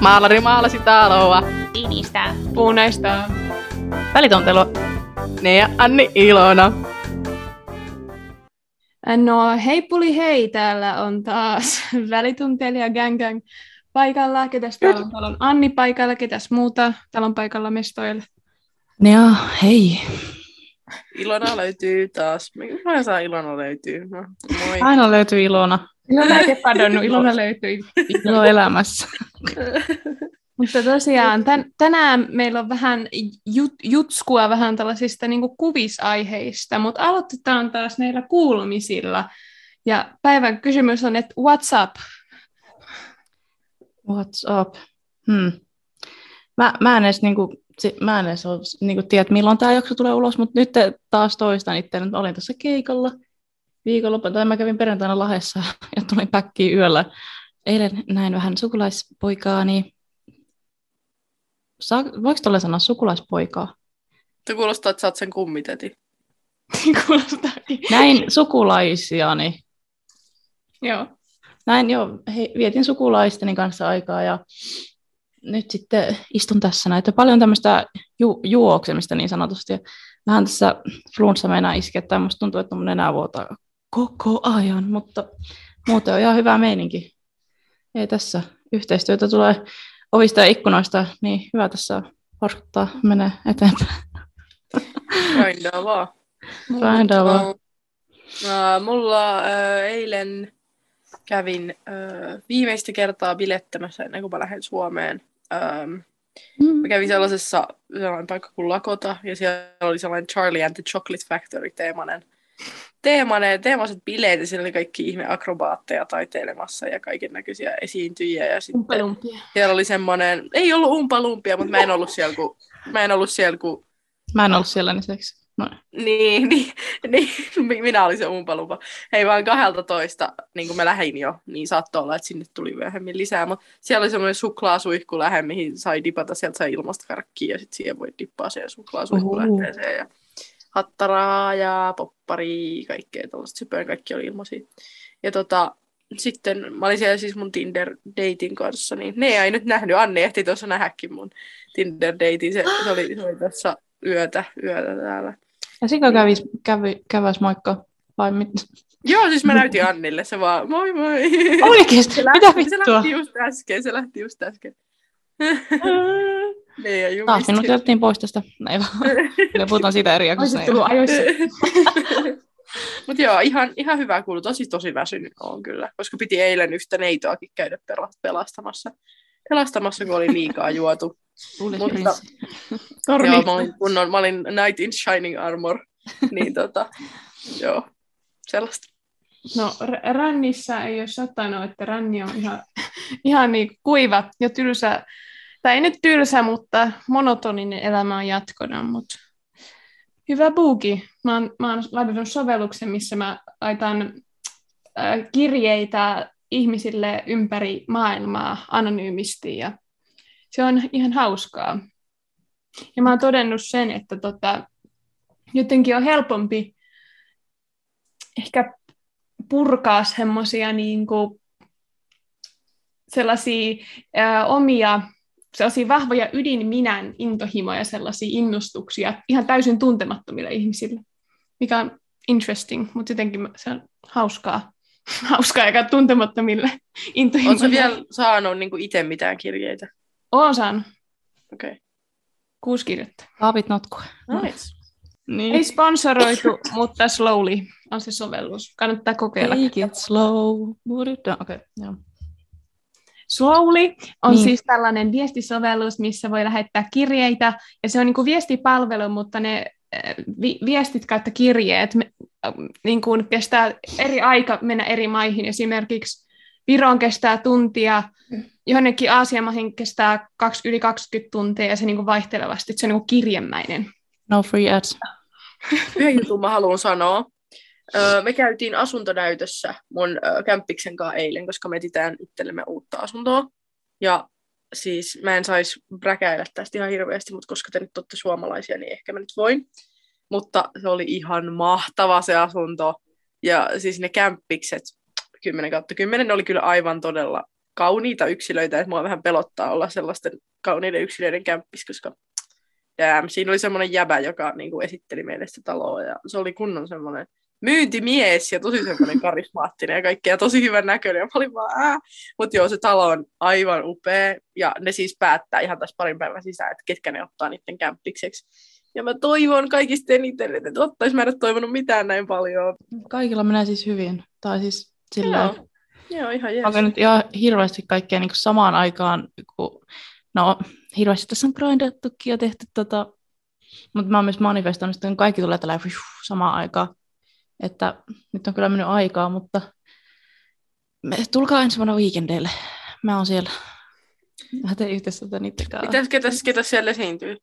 Maalari maalasi taloa. Sinistä. Punaista. Välituntelu. Ne ja Anni Ilona. No hei puli hei, täällä on taas välituntelija Gang Gang paikalla. Ketäs täällä on? Täällä on Anni paikalla, ketäs muuta? Täällä on paikalla mestoilla. Ne ja hei. Ilona löytyy taas. Mä saa Ilona löytyy. No, moi. Aina löytyy Ilona. Ilona ei kadonnut, Ilona löytyi. Ilo elämässä. Mutta tosiaan tän, tänään meillä on vähän jut, jutskua vähän tällaisista niin kuvisaiheista, mutta aloitetaan taas näillä kuulumisilla. Ja päivän kysymys on, että what's up? What's up? Hmm. Mä, mä en edes, niinku, mä en edes ole, niinku, tiedä, milloin tämä jakso tulee ulos, mutta nyt taas toistan itse. Olin tuossa keikalla viikonloppuun, tai mä kävin perjantaina Lahessa ja tulin päkkiin yöllä. Eilen näin vähän sukulaispoikaani. Saa, voiko tuolle sanoa sukulaispoikaa? Se kuulostaa, että sä oot sen kummiteti. Kuulostaakin. Näin sukulaisiani. Joo. Näin jo, he, vietin sukulaisteni kanssa aikaa ja nyt sitten istun tässä näitä paljon tämmöistä ju- juoksemista niin sanotusti. Ja vähän tässä flunssa meinaa iskeä, tai musta tuntuu, että mun enää vuotaa koko ajan, mutta muuten on ihan hyvä meininki. Ei tässä yhteistyötä tulee ovista ja ikkunoista, niin hyvä tässä porskuttaa menee eteenpäin. Grindaa vaan. Grindaa vaan. Uh, mulla uh, eilen kävin uh, viimeistä kertaa bilettämässä ennen kuin mä lähden Suomeen. Um. Mä kävin sellaisessa sellainen paikka kuin Lakota, ja siellä oli sellainen Charlie and the Chocolate Factory teemainen teemainen, teemaiset bileet, ja siellä oli kaikki ihme akrobaatteja taiteilemassa ja kaiken näköisiä esiintyjiä. Ja sitten siellä oli semmoinen, ei ollut umpalumpia, mutta mä en ollut siellä, kun, mä en ollut siellä, kun... Mä en ollut siellä, niin seksi. No. Niin, niin, niin, minä olin se umpalumpa. Hei vaan 12, niin kuin mä lähdin jo, niin saattoi olla, että sinne tuli myöhemmin lisää. Mutta siellä oli semmoinen suklaasuihku lähe, mihin sai dipata, sieltä sai ilmasta karkkia ja sitten siihen voi dippaa siihen suklaasuihkulähteeseen. Ja hattaraa ja poppari, kaikkea tuollaista sypöä, kaikki oli ilmaisia. Ja tota, sitten mä olin siellä siis mun Tinder-dating kanssa, niin ne ei nyt nähnyt. Anni ehti tuossa nähdäkin mun Tinder-dating. Se, se, oli, se oli tässä yötä, yötä täällä. Ja Sika kävis, kävi, käväs moikka, vai mit? Joo, siis mä näytin Annille, se vaan moi moi. Oikeesti? Se lähti, Mitä vittua? Se lähti just äsken, se lähti just äsken. Niin, ja Taas minut jätettiin pois tästä. Ei vaan. puhutaan siitä eri jaksossa. Olisit tullut ajoissa. Mutta joo, ihan, ihan hyvä kuulu. Tosi tosi väsynyt on kyllä, koska piti eilen yhtä neitoakin käydä pelastamassa. Pelastamassa, kun oli liikaa juotu. Mutta, joo, mä olin, kunnon, mä olin Night in Shining Armor. niin tota, joo, sellaista. No rännissä ei ole satanut, että ränni on ihan, ihan niin kuiva ja tylsä tai ei nyt tylsä, mutta monotoninen elämä on jatkona, mutta hyvä buuki. Mä oon, mä oon laittanut sovelluksen, missä mä laitan äh, kirjeitä ihmisille ympäri maailmaa anonyymisti ja se on ihan hauskaa. Ja mä oon todennut sen, että tota, jotenkin on helpompi ehkä purkaa semmoisia niin sellaisia ää, omia sellaisia vahvoja ydinminän intohimoja, sellaisia innostuksia ihan täysin tuntemattomille ihmisille, mikä on interesting, mutta jotenkin se on hauskaa, hauskaa eikä tuntemattomille intohimoille. Oletko vielä saanut niin itse mitään kirjeitä? Olen saanut. Okei. Okay. Kuusi kirjettä. Kaapit notkua. Nice. Niin. Ei sponsoroitu, mutta slowly on se sovellus. Kannattaa kokeilla. Take it slow. Okei, okay, joo. Slowly on niin. siis tällainen viestisovellus, missä voi lähettää kirjeitä, ja se on niin kuin viestipalvelu, mutta ne eh, vi- viestit kautta kirjeet niin kuin kestää eri aika mennä eri maihin. Esimerkiksi Viroon kestää tuntia, johonkin Aasian maihin kestää kaksi, yli 20 tuntia, ja se niin kuin vaihtelevasti, se on niin kuin kirjemäinen. No free ads. Yhden jutun mä haluan sanoa. Öö, me käytiin asuntonäytössä mun öö, kämppiksen kanssa eilen, koska me etsitään itsellemme uutta asuntoa. Ja siis mä en saisi bräkäillä tästä ihan hirveästi, mutta koska te nyt olette suomalaisia, niin ehkä mä nyt voin. Mutta se oli ihan mahtava se asunto. Ja siis ne kämppikset, 10 kautta 10, ne oli kyllä aivan todella kauniita yksilöitä, että mua vähän pelottaa olla sellaisten kauniiden yksilöiden kämppis, koska damn, siinä oli semmoinen jäbä, joka niin kuin esitteli meille sitä taloa, ja se oli kunnon semmoinen myyntimies ja tosi semmoinen karismaattinen ja kaikkea tosi hyvän näköinen. Ja mä olin vaan, ää. Mutta joo, se talo on aivan upea ja ne siis päättää ihan tässä parin päivän sisään, että ketkä ne ottaa niiden kämppikseksi. Ja mä toivon kaikista eniten, että ottaisi mä en ole toivonut mitään näin paljon. Kaikilla menee siis hyvin. Tai siis Joo. Joo, ihan jees. Onko nyt ihan hirveästi kaikkea niin samaan aikaan, kun, no hirveästi tässä on grindattukin ja tehty tota, mutta mä oon myös manifestoinut, että kaikki tulee tällä samaan aikaan. Että nyt on kyllä mennyt aikaa, mutta me, tulkaa ensi vuonna weekendeille. Mä oon siellä. Mä teen yhteistyötä niiden kanssa. Mitäs, ketäs, ketäs siellä esiintyy?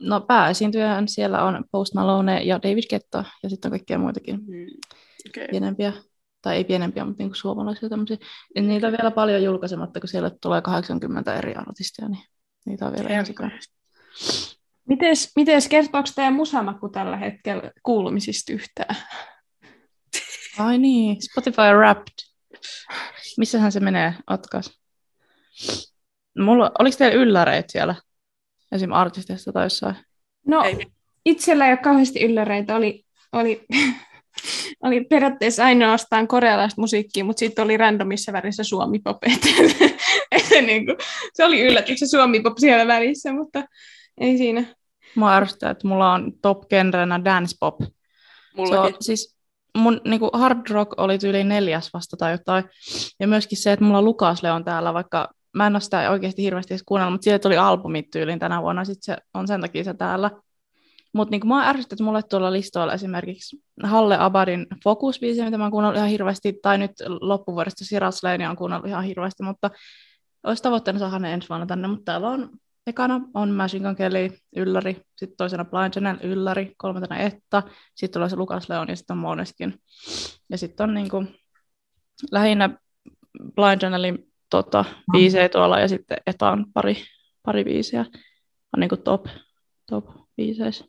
No pääesiintyjä siellä on Post Malone ja David Guetta ja sitten on kaikkia muitakin Hmm. Okay. pienempiä, tai ei pienempiä, mutta niin suomalaisia tämmöisiä. Ja niitä on vielä paljon julkaisematta, kun siellä tulee 80 eri artistia, niin niitä on vielä Mites, mites kertooko teidän musamakku tällä hetkellä kuulumisista yhtään? Ai niin, Spotify Wrapped. Missähän se menee? Otkas. Mulla, oliko teillä ylläreitä siellä? Esim. artisteista tai jossain? No, Ei. itsellä ei ole kauheasti ylläreitä. Oli, oli, oli periaatteessa ainoastaan korealaista musiikkia, mutta sitten oli randomissa värissä suomi-pop. Et- et niin kuin, se oli yllätys, se suomi-pop siellä välissä, mutta ei siinä. Mua ärsyttää, että mulla on top genrenä dance pop. Se Mullakin. on, siis mun niinku hard rock oli tyyli neljäs vasta tai jotain. Ja myöskin se, että mulla on Lukas Leon täällä, vaikka mä en ole sitä oikeasti hirveästi edes kuunnellut, mutta sieltä tuli albumit tyyliin tänä vuonna, sitten se on sen takia se täällä. Mutta niinku mua ärsyttää, että mulle tuolla listoilla esimerkiksi Halle Abadin focus mitä mä oon kuunnellut ihan hirveästi, tai nyt loppuvuodesta Siras Lane on kuunnellut ihan hirveästi, mutta olisi tavoitteena saada ne ensi vuonna tänne, mutta täällä on ekana on Machine Gun Kelly, Ylläri, sitten toisena Blind Channel, Ylläri, kolmantena Etta, sitten tulee se Lukas Leon ja sitten on Moneskin. Ja sitten on niinku, lähinnä Blind Channelin tota, biisejä tuolla ja sitten Etaan pari, pari biisiä on niinku top, top biiseissä.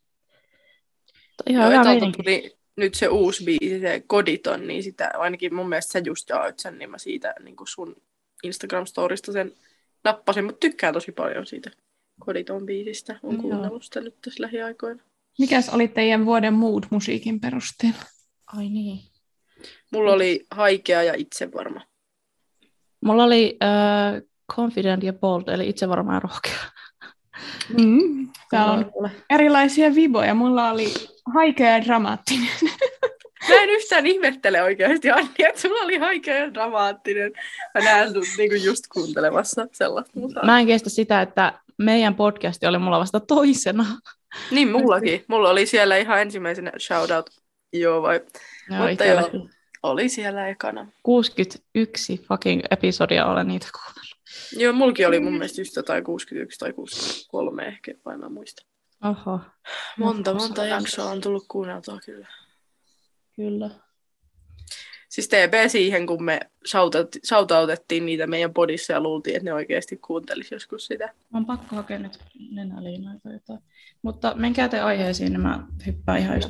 Mutta Ihan Joo, hyvä tuli nyt se uusi biisi, se Koditon, niin sitä ainakin mun mielestä sä just jaoit sen, niin mä siitä niin kuin sun Instagram-storista sen nappasin, mutta tykkään tosi paljon siitä Koditon biisistä. On kuunnellut sitä nyt tässä lähiaikoina. Mikäs oli teidän vuoden mood musiikin perusteella? Ai niin. Mulla oli haikea ja itsevarma. Mulla oli äh, Confident ja Bold, eli itse varmaan ja rohkea. Mm. Täällä on erilaisia viboja. Mulla oli haikea ja dramaattinen. Mä en yhtään ihmettele oikeasti, Anni, että sulla oli haikea ja dramaattinen. Mä näen sut niinku just kuuntelemassa sellaista musaa. Mä en kestä sitä, että meidän podcasti oli mulla vasta toisena. Niin, mullakin. Mulla oli siellä ihan ensimmäisenä shoutout. Joo, vai Joo, Mutta joo. oli siellä ekana. 61 fucking episodia olen niitä kuunnellut. Joo, mulki oli mun mielestä just jotain 61 tai 63 ehkä, vai mä muistan. Oho, Monta, monta jaksoa on tullut kuunneltua kyllä. kyllä. Siis TP siihen, kun me shoutout- shoutoutettiin niitä meidän podissa ja luultiin, että ne oikeasti kuuntelisi joskus sitä. On pakko hakea nyt nenäliinaa tai jotain. Mutta menkää te aiheisiin, niin mä hyppään ihan just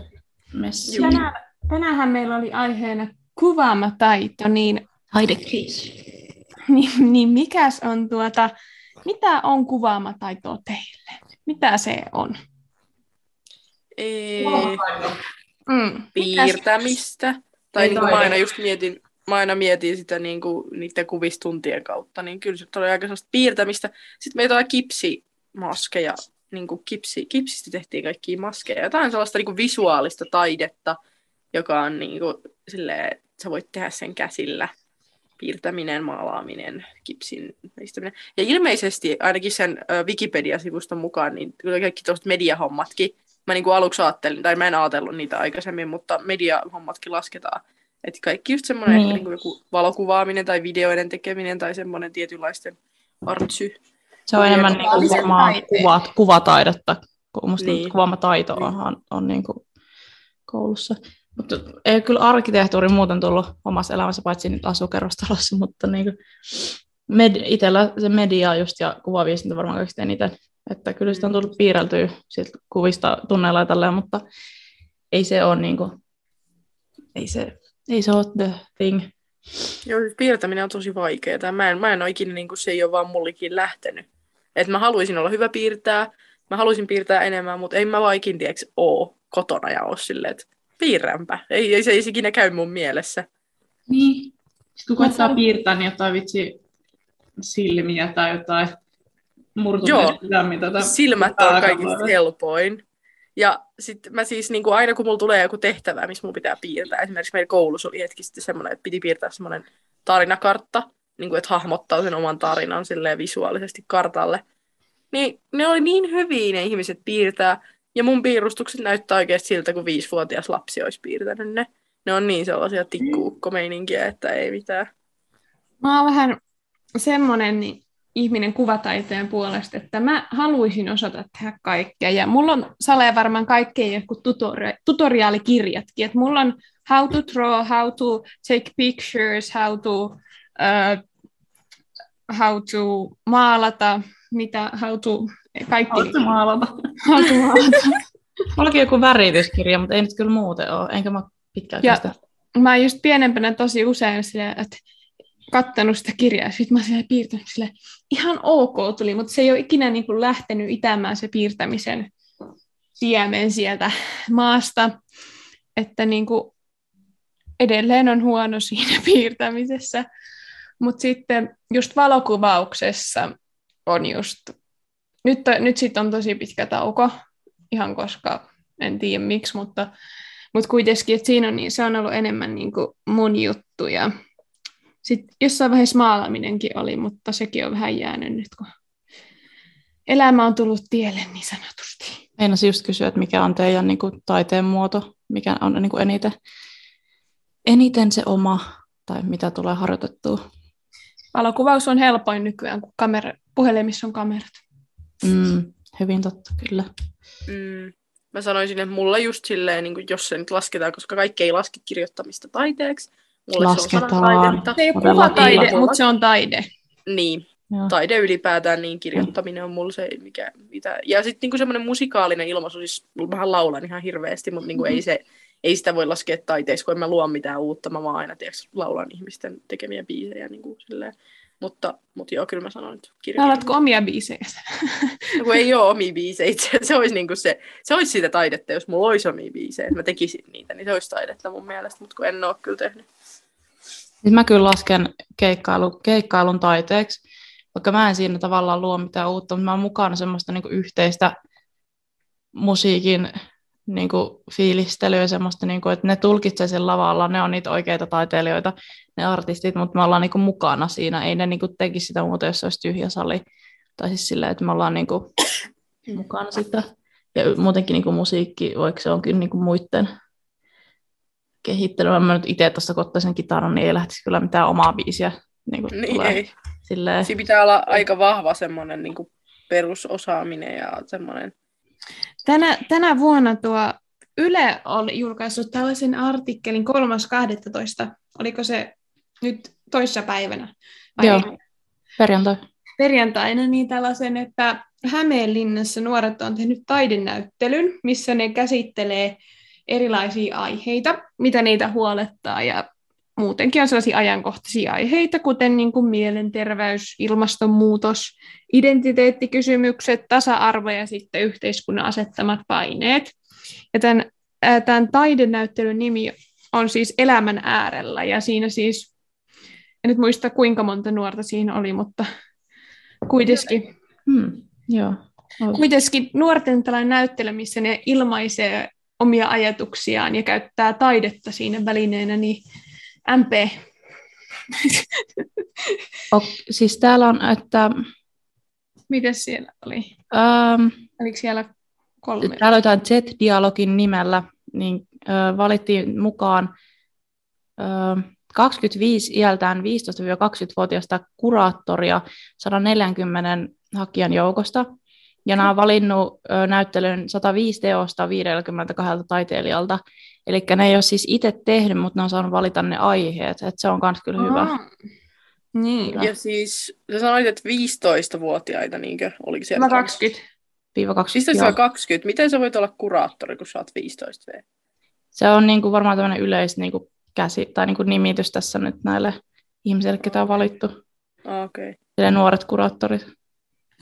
messiin. Tänään, tänäänhän meillä oli aiheena kuvaamataito, niin, Taidekriisi. niin, niin mikäs on tuota, mitä on kuvaamataito teille? Mitä se on? Ei, Mm. Piirtämistä. Tai niin kuin mä aina just mietin, mä aina mietin sitä niin kuin, niiden kuvistuntien kautta, niin kyllä se oli aika sellaista piirtämistä. Sitten meitä oli kipsimaskeja, niin kuin kipsi, kipsistä tehtiin kaikkia maskeja. Jotain sellaista niin kuin visuaalista taidetta, joka on niin kuin, silleen, että sä voit tehdä sen käsillä. Piirtäminen, maalaaminen, kipsin veistäminen. Ja ilmeisesti ainakin sen Wikipedia-sivuston mukaan, niin kyllä kaikki tuosta mediahommatkin, mä niin kuin aluksi ajattelin, tai mä en ajatellut niitä aikaisemmin, mutta mediahommatkin lasketaan. Että kaikki just semmoinen Niin. niin. joku valokuvaaminen tai videoiden tekeminen tai semmoinen tietynlaisten artsy. Se on enemmän niin kuin varmaan kuvat, kuvataidetta. kun Musta Niin. niin. kuvaamataito Niin. on, on niin kuin koulussa. Mutta ei kyllä arkkitehtuuri muuten tullut omassa elämässä, paitsi nyt asukerrostalossa, mutta niin kuin med, itsellä se media just ja kuvaviestintä varmaan kaikista eniten. Että kyllä sitä on tullut piirreltyä siitä kuvista tunneilla ja tälleen, mutta ei se ole niin kuin, ei se, ei se ole the thing. Joo, siis piirtäminen on tosi vaikeaa. Mä en, mä en ole ikinä, niin kuin, se ei ole vaan mullikin lähtenyt. Et mä haluaisin olla hyvä piirtää, mä haluaisin piirtää enemmän, mutta ei mä vaan ikinä tiedäks, oo kotona ja oo silleen, että piirränpä. Ei, ei se ei ikinä käy mun mielessä. Niin. Sitten kun koittaa piirtää, niin jotain vitsi silmiä tai jotain murtuneita Joo, silmät on kaikista helpoin. Ja sitten mä siis niin kuin aina kun mulla tulee joku tehtävä, missä mulla pitää piirtää, esimerkiksi meillä koulussa oli hetki sitten semmoinen, että piti piirtää semmoinen tarinakartta, niin kuin, että hahmottaa sen oman tarinan silleen visuaalisesti kartalle. Niin ne oli niin hyviä ne ihmiset piirtää, ja mun piirustukset näyttää oikeasti siltä, kun viisivuotias lapsi olisi piirtänyt ne. Ne on niin sellaisia tikkuukkomeininkiä, että ei mitään. Mä oon vähän semmoinen, niin ihminen kuvataiteen puolesta, että mä haluaisin osata tehdä kaikkea. Ja mulla on Sale varmaan kaikkea joku tutori- tutoriaalikirjatkin. Että mulla on how to draw, how to take pictures, how to, uh, how to maalata, mitä, how to, kaikki. How to maalata. How to maalata. Mullakin joku värityskirja, mutta ei nyt kyllä muuten ole, enkä mä pitkään ja Mä just pienempänä tosi usein silleen, että kattanut sitä kirjaa, ja sitten mä siellä piirtänyt sille ihan ok tuli, mutta se ei ole ikinä niin kuin lähtenyt itämään se piirtämisen siemen sieltä maasta, että niin kuin edelleen on huono siinä piirtämisessä. Mutta sitten just valokuvauksessa on just, nyt, nyt sitten on tosi pitkä tauko, ihan koska en tiedä miksi, mutta, mutta kuitenkin, että siinä on, niin, se on ollut enemmän niin kuin mun juttu ja sitten jossain vaiheessa maalaaminenkin oli, mutta sekin on vähän jäänyt nyt, kun elämä on tullut tielle niin sanotusti. Einasin just kysyä, että mikä on teidän niin kuin, taiteen muoto, mikä on niin kuin eniten, eniten se oma, tai mitä tulee harjoitettua? Valokuvaus on helpoin nykyään, kun kamera, puhelimissa on kamerat. Mm, hyvin totta, kyllä. Mm, mä sanoisin, että mulla just silleen, niin kuin jos se nyt lasketaan, koska kaikki ei laske kirjoittamista taiteeksi, Mulle Lasketaan. Se, se ei ole kuvataide, mutta se on taide. Niin, Joo. taide ylipäätään, niin kirjoittaminen on mulla se, mikä, mitä... Ja sitten niinku semmoinen musikaalinen ilmaisu, siis mähän laulan ihan hirveästi, mutta niinku mm-hmm. ei, se, ei sitä voi laskea taiteeksi, kun en mä luo mitään uutta, mä vaan aina tiiäks, laulan ihmisten tekemiä biisejä niinku silleen. Mutta, mutta joo, kyllä mä sanon, että kirjoitan. Laulatko omia biisejä? no, kun ei ole omia biisejä, se olisi, niinku se, se olisi sitä taidetta, jos mulla olisi omia biisejä, että mä tekisin niitä, niin se olisi taidetta mun mielestä, mutta kun en ole kyllä tehnyt. Siis mä kyllä lasken keikkailu, keikkailun taiteeksi, vaikka mä en siinä tavallaan luo mitään uutta, mutta mä oon mukana semmoista niin yhteistä musiikin niin kuin fiilistelyä, semmoista, niin kuin, että ne tulkitsee sen lavalla, ne on niitä oikeita taiteilijoita, ne artistit, mutta me ollaan niin kuin mukana siinä, ei ne niin kuin tekisi sitä muuta, jos se olisi tyhjä sali, tai siis silleen, että me ollaan niin kuin mukana sitä, ja muutenkin niin kuin musiikki, vaikka se on kyllä niin kuin muiden kehittelyä. Mä nyt itse tuossa kottaisen kitaran, niin ei lähtisi kyllä mitään omaa biisiä. Niin, kuin niin tulee. ei. Silleen... Siinä pitää olla aika vahva semmoinen niin perusosaaminen ja semmoinen. Tänä, tänä vuonna tuo Yle oli julkaissut tällaisen artikkelin 3.12. Oliko se nyt toissa päivänä? Vai Joo, perjantai. Perjantaina, niin tällaisen, että Hämeenlinnassa nuoret on tehnyt taidenäyttelyn, missä ne käsittelee erilaisia aiheita, mitä niitä huolettaa ja muutenkin on sellaisia ajankohtaisia aiheita, kuten niin kuin mielenterveys, ilmastonmuutos, identiteettikysymykset, tasa-arvo ja sitten yhteiskunnan asettamat paineet. Ja tämän, tämän taidenäyttelyn nimi on siis Elämän äärellä ja siinä siis, en nyt muista kuinka monta nuorta siinä oli, mutta kuitenkin. Hmm, joo. Kuitenkin nuorten tällainen näyttely, missä ne ilmaisee omia ajatuksiaan ja käyttää taidetta siinä välineenä, niin MP. Ok, siis täällä on, että... Miten siellä oli? Ähm, Oliko siellä kolme? Täällä jotain Z-dialogin nimellä, niin äh, valittiin mukaan äh, 25 iältään 15-20-vuotiaista kuraattoria 140 hakijan joukosta. Ja nämä on valinnut näyttelyn 105 teosta 52 taiteilijalta. Eli ne ei ole siis itse tehnyt, mutta ne on saanut valita ne aiheet. että se on myös kyllä hyvä. Mm. Niin. Ja siis sä sanoit, että 15-vuotiaita, niinkö? Oliko siellä? 20. 20. 20. Miten sä voit olla kuraattori, kun sä oot 15 V? Se on niin kuin varmaan tämmöinen yleis niin kuin käsi tai niin kuin nimitys tässä nyt näille ihmisille, ketä on valittu. Okei. Okay. Nuoret kuraattorit.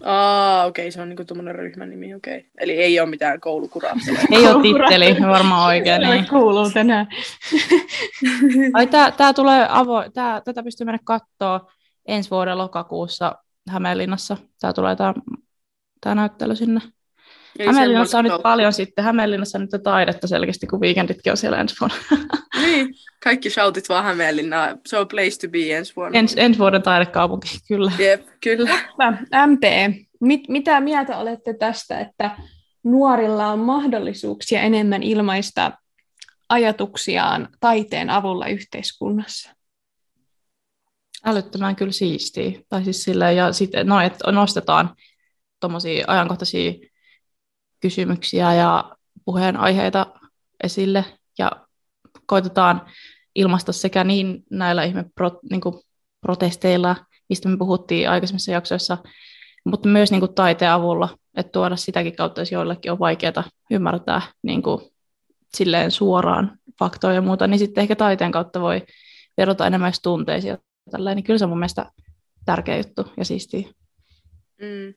Aa, okei, okay, se on niinku tuommoinen ryhmän nimi, okei. Okay. Eli ei ole mitään koulukuraattoria. Ei ole titteli, varmaan oikein. Niin. kuuluu tänään. Ai, tää, tää tulee avo, tää, tätä pystyy mennä katsoa ensi vuoden lokakuussa Hämeenlinnassa. Tää tulee tää, tää näyttely sinne. Eli Hämeenlinnassa on nyt semmoista- paljon sitten, Hämeenlinnassa on nyt taidetta selkeästi, kun viikenditkin on siellä ensi vuonna. Niin, kaikki shoutit vaan Hämeenlinnaa. Se on place to be ensi vuonna. Ens, ensi vuoden taidekaupunki, kyllä. Jep, kyllä. Hyvä. MP, mit, mitä mieltä olette tästä, että nuorilla on mahdollisuuksia enemmän ilmaista ajatuksiaan taiteen avulla yhteiskunnassa? Älyttömän kyllä siistiä. Tai siis silleen, ja sitten, no, että nostetaan tuommoisia ajankohtaisia kysymyksiä ja puheenaiheita esille ja koitetaan ilmaista sekä niin näillä ihme pro, niin kuin protesteilla, mistä me puhuttiin aikaisemmissa jaksoissa, mutta myös niin kuin taiteen avulla, että tuoda sitäkin kautta, jos joillekin on vaikeaa ymmärtää niin kuin, silleen suoraan faktoja ja muuta, niin sitten ehkä taiteen kautta voi vedota enemmän tunteisiin. niin kyllä se on mun mielestä tärkeä juttu ja siistiä. Mm.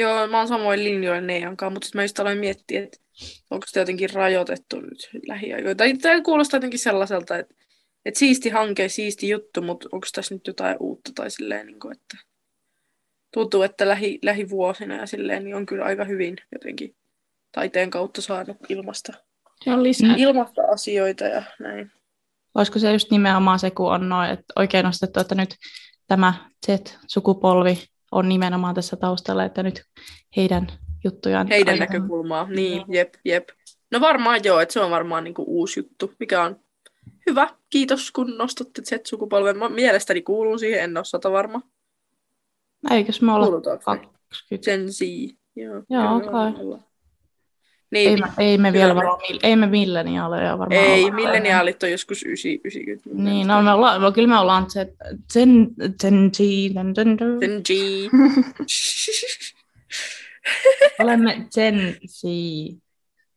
Joo, mä oon samoin linjoilla Neijan kanssa, mutta sit mä just aloin miettiä, että onko sitä jotenkin rajoitettu nyt lähiaikoina. Tai tämä kuulostaa jotenkin sellaiselta, että, että siisti hanke, siisti juttu, mutta onko tässä nyt jotain uutta tai silleen, niin kuin, että tuntuu, että lähi, lähivuosina ja silleen, niin on kyllä aika hyvin jotenkin taiteen kautta saanut ilmasta, Se ilmasta asioita ja näin. Olisiko se just nimenomaan se, kun on noin, että oikein nostettu, että nyt tämä Z-sukupolvi on nimenomaan tässä taustalla, että nyt heidän juttujaan... Heidän aina- näkökulmaa. Niin, jep, jep. No varmaan joo, että se on varmaan niinku uusi juttu, mikä on hyvä. Kiitos, kun nostatte Z-sukupolven. Mä mielestäni kuulun siihen, en ole sata varma. Eikös me olla Kuulutaanko me? 20? Gen Z. Joo, Joo, me ollaan. Ei, Niin, me, ei me vielä varmaan, ei me milleniaaleja varmaan ei, olla. milleniaalit on joskus 9, 90. mun Niin, no me ollaan, no, kyllä me ollaan Z, Gen, Gen Z, Gen, Gen, Gen, Gen G. olemme Gen Z,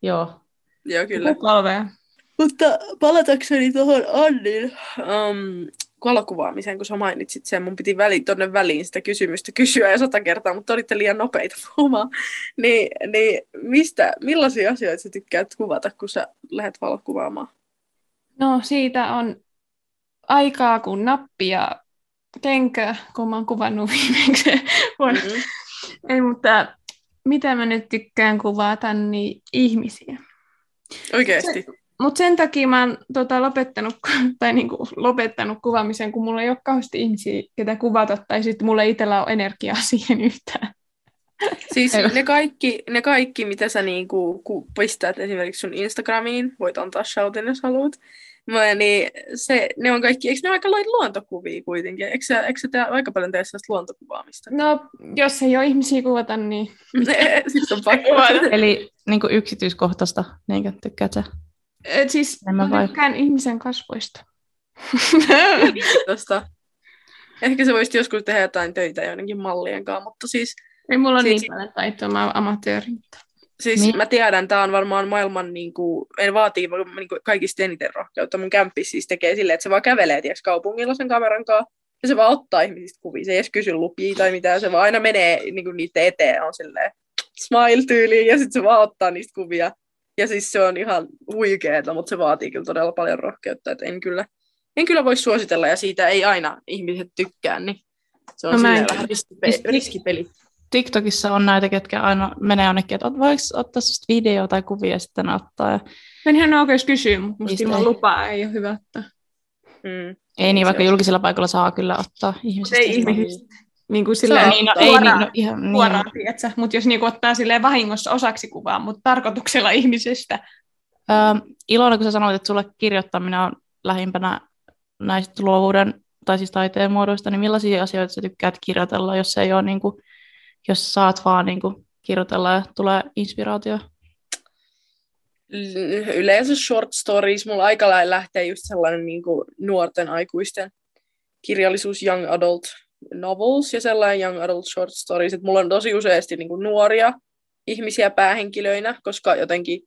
joo. Joo, kyllä. Polvea. Mutta palatakseni tuohon Annin um, valokuvaamiseen, kun sä mainitsit sen, mun piti väli, tonne väliin sitä kysymystä kysyä ja sata kertaa, mutta olitte liian nopeita puhumaan. Niin, niin mistä, millaisia asioita sä tykkäät kuvata, kun sä lähdet valokuvaamaan? No siitä on aikaa kuin nappi ja kenkö, kun mä oon kuvannut viimeksi. Mm-hmm. Ei, mutta mitä mä nyt tykkään kuvata, niin ihmisiä. Oikeesti? Mutta sen takia mä oon tota, lopettanut, tai niinku, lopettanut kuvaamisen, kun mulla ei ole kauheasti ihmisiä, ketä kuvata, tai sitten mulla ei itsellä ole energiaa siihen yhtään. Siis ne kaikki, ne kaikki, mitä sä niinku, ku, pistät esimerkiksi sun Instagramiin, voit antaa shoutin, jos haluat, Mä, niin se, ne on kaikki, eikö ne ole aika lailla luontokuvia kuitenkin? Eikö sä, eikö sä tee aika paljon tee sellaista luontokuvaamista? No, jos ei ole ihmisiä kuvata, niin Sitten on pakko. Eli niin kuin yksityiskohtaista, niin tykkäät sä? Et siis En mä vai- tykkään ihmisen kasvoista. Tosta. Ehkä sä voisit joskus tehdä jotain töitä joidenkin mallien kanssa, mutta siis, ei mulla Siis- niin paljon taitoa, mä oon amatööri. mutta- siis Niin. mä tiedän, tää on varmaan maailman, niin kuin, en vaatii niin kuin, kaikista eniten rohkeutta. Mun kämppis siis tekee silleen, että se vaan kävelee tiiäks, kaupungilla sen kameran kanssa, ja se vaan ottaa ihmisistä kuvia. Se ei edes kysy lupia tai mitään, se vaan aina menee niin kuin, niiden eteen, on silleen smile-tyyliin, ja sitten se vaan ottaa niistä kuvia. Ja siis se on ihan huikeeta, mutta se vaatii kyllä todella paljon rohkeutta, että en kyllä, en kyllä voi suositella, ja siitä ei aina ihmiset tykkää, niin se on No vähän Siis- riskipe- riskipeli. TikTokissa on näitä, ketkä aina menee jonnekin, että voiko ottaa susta video tai kuvia sitten ottaa. Ja En ihan oikeus kysyä, mutta musta ilman ei. lupaa ei ole hyvä ottaa. Mm. ei niin, Se vaikka on- julkisella paikalla saa kyllä ottaa ihmisistä. ei ihmisistä. Niin kuin silleen, Niin, no, ei niin, no, ihan, niin. suoraan tiedätkö? Mutta jos niinku ottaa silleen vahingossa osaksi kuvaa, mutta tarkoituksella ihmisestä. Ö, Ilona, kun sä sanoit, että sulle kirjoittaminen on lähimpänä näistä luovuuden tai siis taiteen muodoista, niin millaisia asioita sä tykkäät kirjoitella, jos ei ole niin kuin, jos saat vaan niin kuin kirjoitella ja tulee inspiraatio? Yleensä short stories, mulla aika lailla lähtee just sellainen niin kuin nuorten aikuisten kirjallisuus, young adult novels ja sellainen young adult short stories, että mulla on tosi useasti niin kuin nuoria ihmisiä päähenkilöinä, koska jotenkin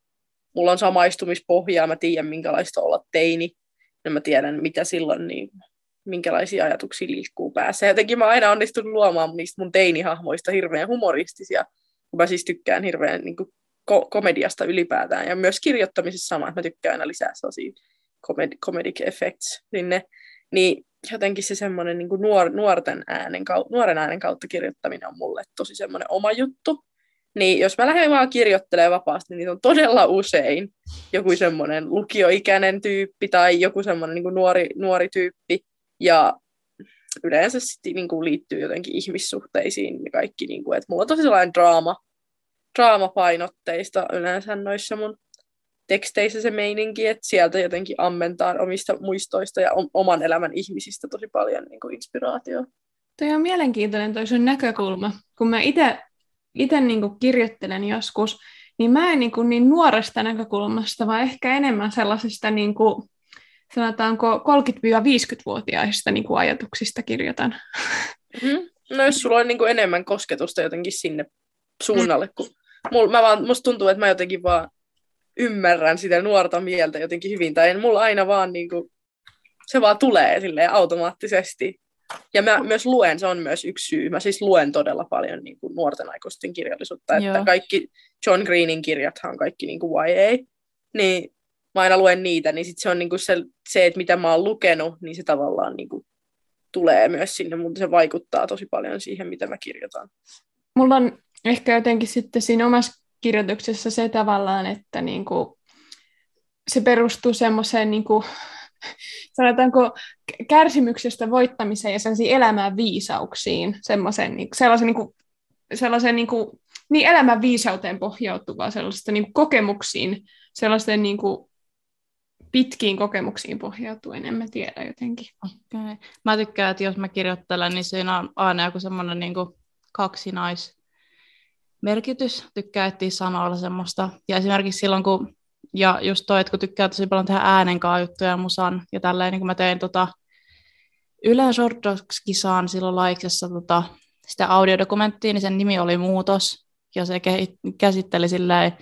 mulla on samaistumispohjaa, mä tiedän minkälaista olla teini. Niin mä tiedän, mitä silloin, niin minkälaisia ajatuksia liikkuu päässä. Jotenkin mä aina onnistun luomaan niistä mun teinihahmoista hirveän humoristisia, kun mä siis tykkään hirveän niin kuin, ko- komediasta ylipäätään, ja myös kirjoittamisessa sama, että mä tykkään aina lisää sellaisia comedic effects sinne, niin jotenkin se semmoinen niin nuor, nuorten äänen, nuoren äänen kautta kirjoittaminen on mulle tosi semmoinen oma juttu, niin jos mä lähden vaan kirjoittelemaan vapaasti, niin on todella usein joku semmoinen lukioikäinen tyyppi tai joku semmoinen niin nuori, nuori tyyppi. Ja yleensä sitten niin kuin liittyy jotenkin ihmissuhteisiin ja kaikki, niin kuin, että mulla on tosi sellainen draama, draamapainotteista yleensä noissa mun teksteissä se meininki, että sieltä jotenkin ammentaa omista muistoista ja oman elämän ihmisistä tosi paljon niin kuin inspiraatioa. Toi on mielenkiintoinen toi sun näkökulma. Kun mä itse niin kirjoittelen joskus, niin mä en niin, kuin niin nuoresta näkökulmasta, vaan ehkä enemmän sellaisista niin kuin, sanotaanko 30-50-vuotiaista niin kuin ajatuksista kirjoitan. Mm-hmm. No jos sulla on niin kuin enemmän kosketusta jotenkin sinne suunnalle, kun mul, mä vaan, musta tuntuu, että mä jotenkin vaan ymmärrän sitä nuorta mieltä jotenkin hyvin, tai en mulla aina vaan niin kuin, se vaan tulee silleen automaattisesti. Ja mä myös luen, se on myös yksi syy. Mä siis luen todella paljon niin kuin nuorten aikuisten kirjallisuutta, että Joo. kaikki John Greenin kirjathan on kaikki niin kuin YA, niin mä aina luen niitä, niin sit se on niin kuin se, se, että mitä mä oon lukenut, niin se tavallaan niin kuin tulee myös sinne, mutta se vaikuttaa tosi paljon siihen, mitä mä kirjoitan. Mulla on ehkä jotenkin sitten siinä omassa kirjoituksessa se tavallaan, että niin kuin se perustuu semmoiseen niin kuin sanotaanko kärsimyksestä voittamiseen ja sellaisiin elämän viisauksiin, semmoisen, niin, sellaisen, niin kuin, sellaisen niin, kuin, niin elämän viisauteen pohjautuvaa sellaista niin kuin, kokemuksiin, sellaisten niin kuin, pitkiin kokemuksiin pohjautuen, en mä tiedä jotenkin. Okay. Mä tykkään, että jos mä kirjoittelen, niin siinä on aina joku semmoinen niin kaksinais merkitys. Tykkää etsiä sanoilla semmoista. Ja esimerkiksi silloin, kun ja just toi, että kun tykkää tosi paljon tehdä äänenkaan juttuja musan, ja tälleen, niin kun mä tein tota, Ylen Shortdogs-kisaan silloin laiksessa tota, sitä audiodokumenttia, niin sen nimi oli Muutos, ja se käsitteli silleen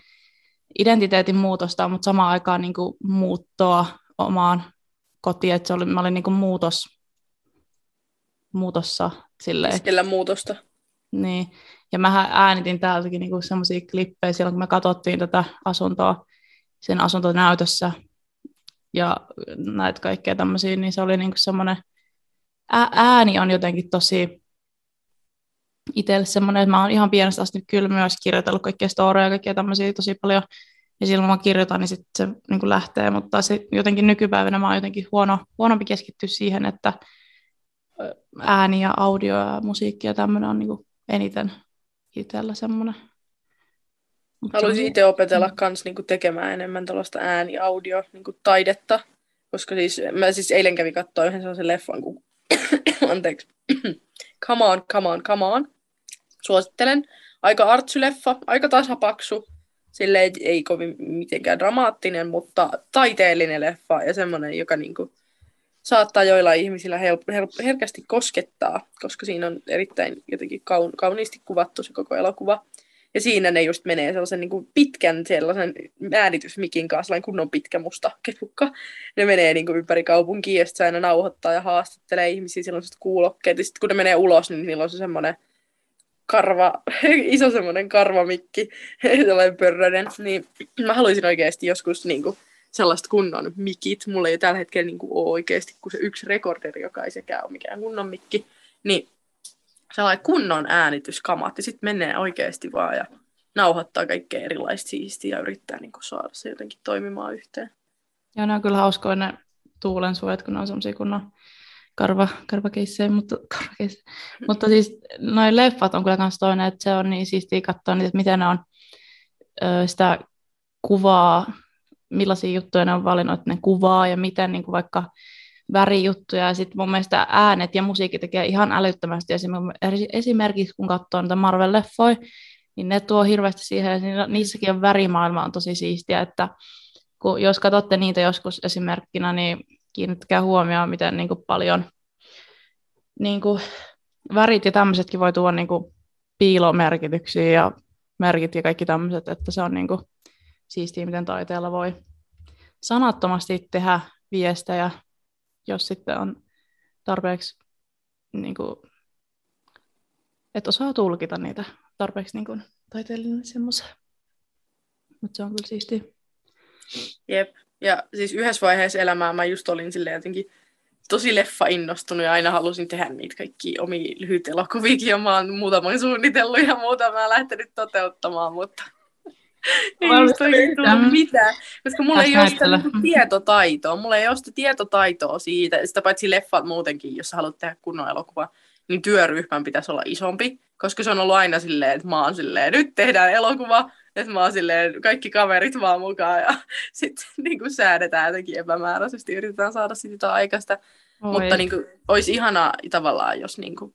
identiteetin muutosta, mutta samaan aikaan niin kuin muuttoa omaan kotiin, että se oli, mä olin niin kuin muutos, muutossa silleen. Sillä muutosta. Niin, ja mä äänitin täältäkin niin semmoisia klippejä silloin, kun me katsottiin tätä asuntoa sen asuntonäytössä ja näitä kaikkea tämmöisiä, niin se oli niinku semmoinen, ääni on jotenkin tosi itselle semmoinen, että mä oon ihan pienestä asti kyllä myös kirjoitellut kaikkia storeja ja kaikkia tämmöisiä tosi paljon, ja silloin mä kirjoitan, niin sitten se niin kuin lähtee, mutta se jotenkin nykypäivänä mä oon jotenkin huono, huonompi keskittyä siihen, että ääni ja audio ja musiikki ja tämmöinen on niin kuin eniten itsellä semmoinen. Haluaisin itse opetella kans niinku tekemään enemmän tällaista ääni, audio, niinku taidetta. Koska siis, mä siis eilen kävin katsoa yhden sellaisen leffan kuin, anteeksi, Come on, come on, come on. Suosittelen. Aika artsyleffa, aika tasapaksu. Sille ei, ei kovin mitenkään dramaattinen, mutta taiteellinen leffa ja semmoinen, joka niinku saattaa joilla ihmisillä help, help, herkästi koskettaa, koska siinä on erittäin jotenkin kaun, kauniisti kuvattu se koko elokuva. Ja siinä ne just menee sellaisen niin kuin pitkän sellaisen äänitysmikin kanssa, sellainen kunnon pitkä musta ketukka. Ne menee niin kuin ympäri kaupunkia ja sitten aina nauhoittaa ja haastattelee ihmisiä, silloin on kuulokkeet. Ja sitten kun ne menee ulos, niin niillä on se semmoinen karva, iso semmoinen karvamikki, sellainen pörröinen. Niin mä haluaisin oikeasti joskus niin kuin, sellaista kunnon mikit. Mulla ei tällä hetkellä niin kuin, ole oikeasti kuin se yksi rekorderi, joka ei sekään ole mikään kunnon mikki. Niin sellainen kunnon äänityskamat, ja sitten menee oikeasti vaan ja nauhoittaa kaikkea erilaista siistiä ja yrittää niin kuin, saada se jotenkin toimimaan yhteen. Joo, ne on kyllä hauskoja ne tuulensuojat, kun ne on semmoisia kunnon karva, karvakeissejä, mutta, karvakeissejä. Mm. mutta siis noin leffat on kyllä myös toinen, että se on niin siistiä katsoa niitä, että miten ne on ö, sitä kuvaa, millaisia juttuja ne on valinnut, että ne kuvaa ja miten niin kuin vaikka värijuttuja, ja sitten mun mielestä äänet ja musiikki tekee ihan älyttömästi, esimerkiksi kun katsoo niitä Marvel-leffoja, niin ne tuo hirveästi siihen, ja niissäkin on värimaailma on tosi siistiä, että kun, jos katsotte niitä joskus esimerkkinä, niin kiinnittäkää huomioon, miten niin kuin paljon niin kuin, värit ja tämmöisetkin voi tuoda niin kuin, piilomerkityksiä ja merkit ja kaikki tämmöiset, että se on niin kuin, siistiä, miten taiteella voi sanattomasti tehdä viestejä jos sitten on tarpeeksi, niin kuin, että osaa tulkita niitä tarpeeksi niin kuin, taiteellinen semmoisen. Mutta se on kyllä siistiä. Jep. Ja siis yhdessä vaiheessa elämää mä just olin silleen jotenkin tosi leffa innostunut ja aina halusin tehdä niitä kaikki omia lyhyt elokuviakin ja mä oon muutaman suunnitellut ja muuta mä lähtenyt toteuttamaan, mutta ei niistä oikein tullut. mitään, koska mulla ei ole sitä niinku tietotaitoa, mulla ei ole sitä tietotaitoa siitä, sitä paitsi leffat muutenkin, jos sä haluat tehdä kunnon elokuva, niin työryhmän pitäisi olla isompi, koska se on ollut aina silleen, että mä oon silleen, nyt tehdään elokuva, että mä oon silleen, kaikki kaverit vaan mukaan ja sitten niin kuin säädetään jotenkin epämääräisesti, yritetään saada sitä aikaista. Oi. Mutta niin kuin, olisi ihanaa tavallaan, jos niin kuin,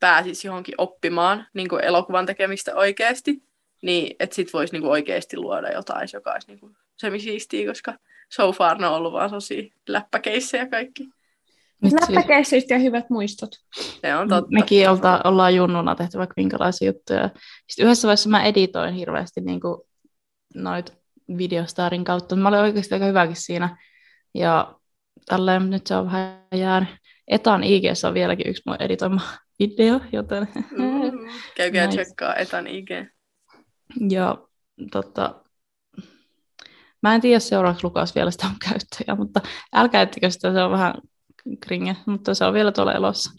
pääsisi johonkin oppimaan niin kuin elokuvan tekemistä oikeasti, niin että sit voisi niin kuin, oikeasti luoda jotain, joka olisi niin kuin, semisiistiä, koska so far ne on ollut vaan sosi läppäkeissejä kaikki. Läppäkeisseistä ja hyvät muistot. Se on totta. Mekin olta, ollaan junnuna tehty vaikka minkälaisia juttuja. Sitten yhdessä vaiheessa mä editoin hirveästi niin kuin noit videostarin kautta. Mä olin oikeasti aika hyväkin siinä. Ja tälleen nyt se on vähän jäänyt. Etan IG on vieläkin yksi mun editoima video, joten... Mm, käykää nice. tsekkaa Etan IG. Ja tota, mä en tiedä seuraavaksi Lukas vielä sitä on käyttäjä, mutta älkää ettikö sitä, se on vähän kringe, mutta se on vielä tuolla elossa.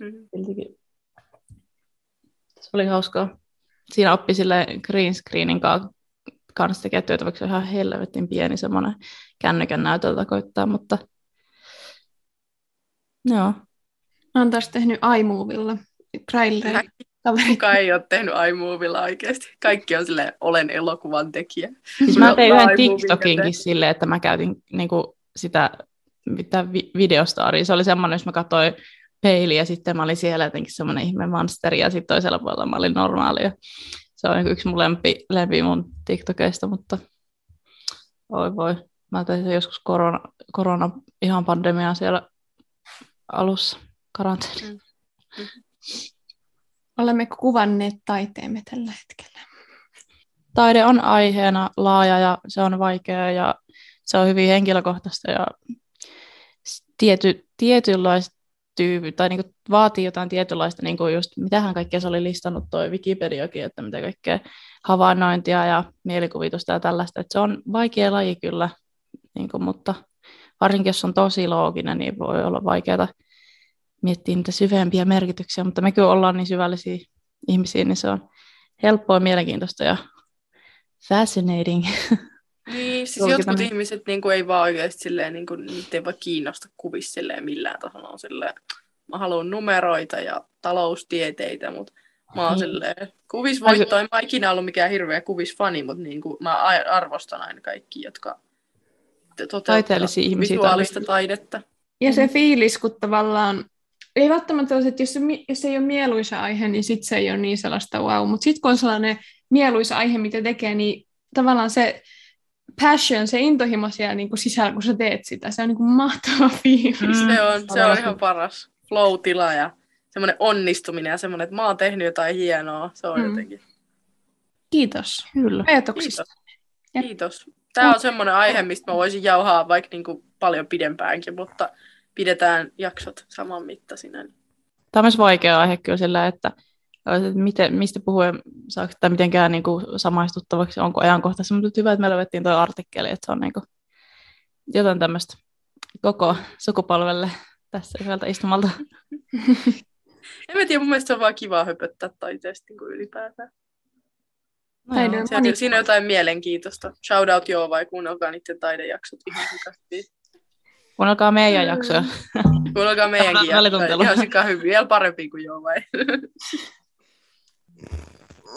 Mm-hmm. Se oli hauskaa. Siinä oppi sille green screenin kanssa tekee työtä, vaikka se on ihan helvetin pieni semmoinen kännykän näytöltä koittaa, mutta joo. Mä oon taas tehnyt iMovilla traileria. Kuka ei ole tehnyt iMovilla oikeasti. Kaikki on silleen, olen elokuvan tekijä. Siis mä tein yhden TikTokinkin silleen, että mä käytin niinku sitä mitä vi- videostaari. Se oli semmoinen, jos mä katsoin peiliä, sitten mä olin siellä jotenkin semmoinen ihme monsteri, ja sitten toisella puolella mä olin normaali. Ja se on yksi mun lempi, lempi mun TikTokeista, mutta oi voi. Mä tein sen joskus korona, korona ihan pandemiaa siellä alussa, karanteeni. Mm. Mm. Olemmeko kuvanneet taiteemme tällä hetkellä? Taide on aiheena laaja ja se on vaikea ja se on hyvin henkilökohtaista ja tiety, tietynlaista tyypy, tai niin kuin vaatii jotain tietynlaista, niin kuin just, mitähän kaikkea se oli listannut toi Wikipediakin, että mitä kaikkea havainnointia ja mielikuvitusta ja tällaista, että se on vaikea laji kyllä, niin kuin, mutta varsinkin jos on tosi looginen, niin voi olla vaikeaa miettiä niitä syvempiä merkityksiä, mutta me kyllä ollaan niin syvällisiä ihmisiä, niin se on helppoa, mielenkiintoista ja fascinating. Niin, siis jotkut ihmiset niin kuin, ei vaan oikeasti silleen, niin kuin, niitä ei vaan kiinnosta kuvissa silleen millään tasolla. On silleen, mä haluan numeroita ja taloustieteitä, mutta mä oon niin. silleen, kuvisvoitto, en mä ikinä ollut mikään hirveä kuvisfani, mutta niin kuin, mä arvostan aina kaikki, jotka toteuttaa visuaalista taidetta. Ja se fiilis, kun tavallaan ei välttämättä ole, että jos, se, jos se ei ole mieluisa aihe, niin sitten se ei ole niin sellaista wow, mutta sitten kun on sellainen mieluisa aihe, mitä tekee, niin tavallaan se passion, se intohimo siellä niin kuin sisällä, kun sä teet sitä. Se on niin kuin mahtava fiilis. Mm, se on, se on ihan paras flow-tila ja semmoinen onnistuminen ja semmoinen, että mä oon tehnyt jotain hienoa. Se on mm. jotenkin. Kiitos. Kyllä. Ajatuksista. Kiitos. Kiitos. Tämä on semmoinen aihe, mistä mä voisin jauhaa vaikka niin kuin paljon pidempäänkin, mutta pidetään jaksot saman mittaisina. Tämä on myös vaikea aihe kyllä sillä, että miten, mistä puhuen saako tämä mitenkään niin kuin samaistuttavaksi, onko ajankohtaisesti, mutta hyvä, että me löydettiin tuo artikkeli, että se on niin kuin jotain tämmöistä koko sukupolvelle tässä yhdeltä istumalta. en mä tiedä, mun mielestä se on vaan kiva höpöttää taiteesta niin kuin ylipäätään. No siinä, siinä on jotain mielenkiintoista. Shout out joo vai kuunnelkaa niiden taidejaksot ihan. Kuunnelkaa meidän jaksoja. Kuunnelkaa meidänkin jaksoja. Ihan sika hyvin. Vielä parempi kuin joo vai.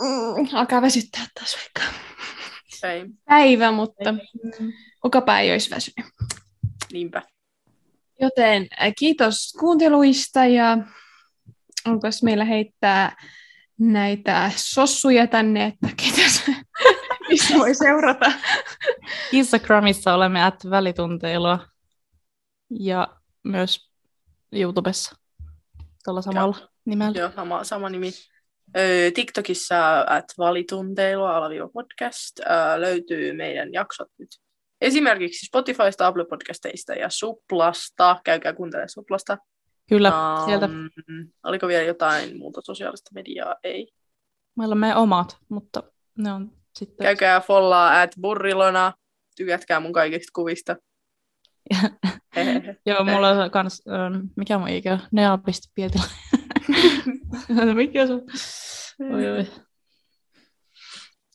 mm, alkaa väsyttää taas vaikka Ei. päivä, mutta kuka ei olisi väsynyt. Niinpä. Joten äh, kiitos kuunteluista ja onko meillä heittää näitä sossuja tänne, että ketä mistä voi seurata. Instagramissa olemme at välitunteilua ja myös YouTubessa tuolla samalla Joo. nimellä. Joo, sama, sama nimi. Öö, TikTokissa at valitunteilua alaviiva podcast öö, löytyy meidän jaksot nyt esimerkiksi Spotifysta, Apple Podcasteista ja Suplasta. Käykää kuuntelemaan Suplasta. Kyllä, sieltä. Um, oliko vielä jotain muuta sosiaalista mediaa? Ei. Meillä on meidän omat, mutta ne on sitten... Käykää follaa at burrilona. Tykätkää mun kaikista kuvista. Joo, mulla on kans, ähm, mikä mun ikä? Nea.pietila. mikä se on? Oi, oi.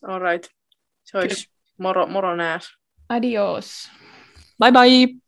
Alright. Se olisi moro, moro nääs. Adios. Bye bye!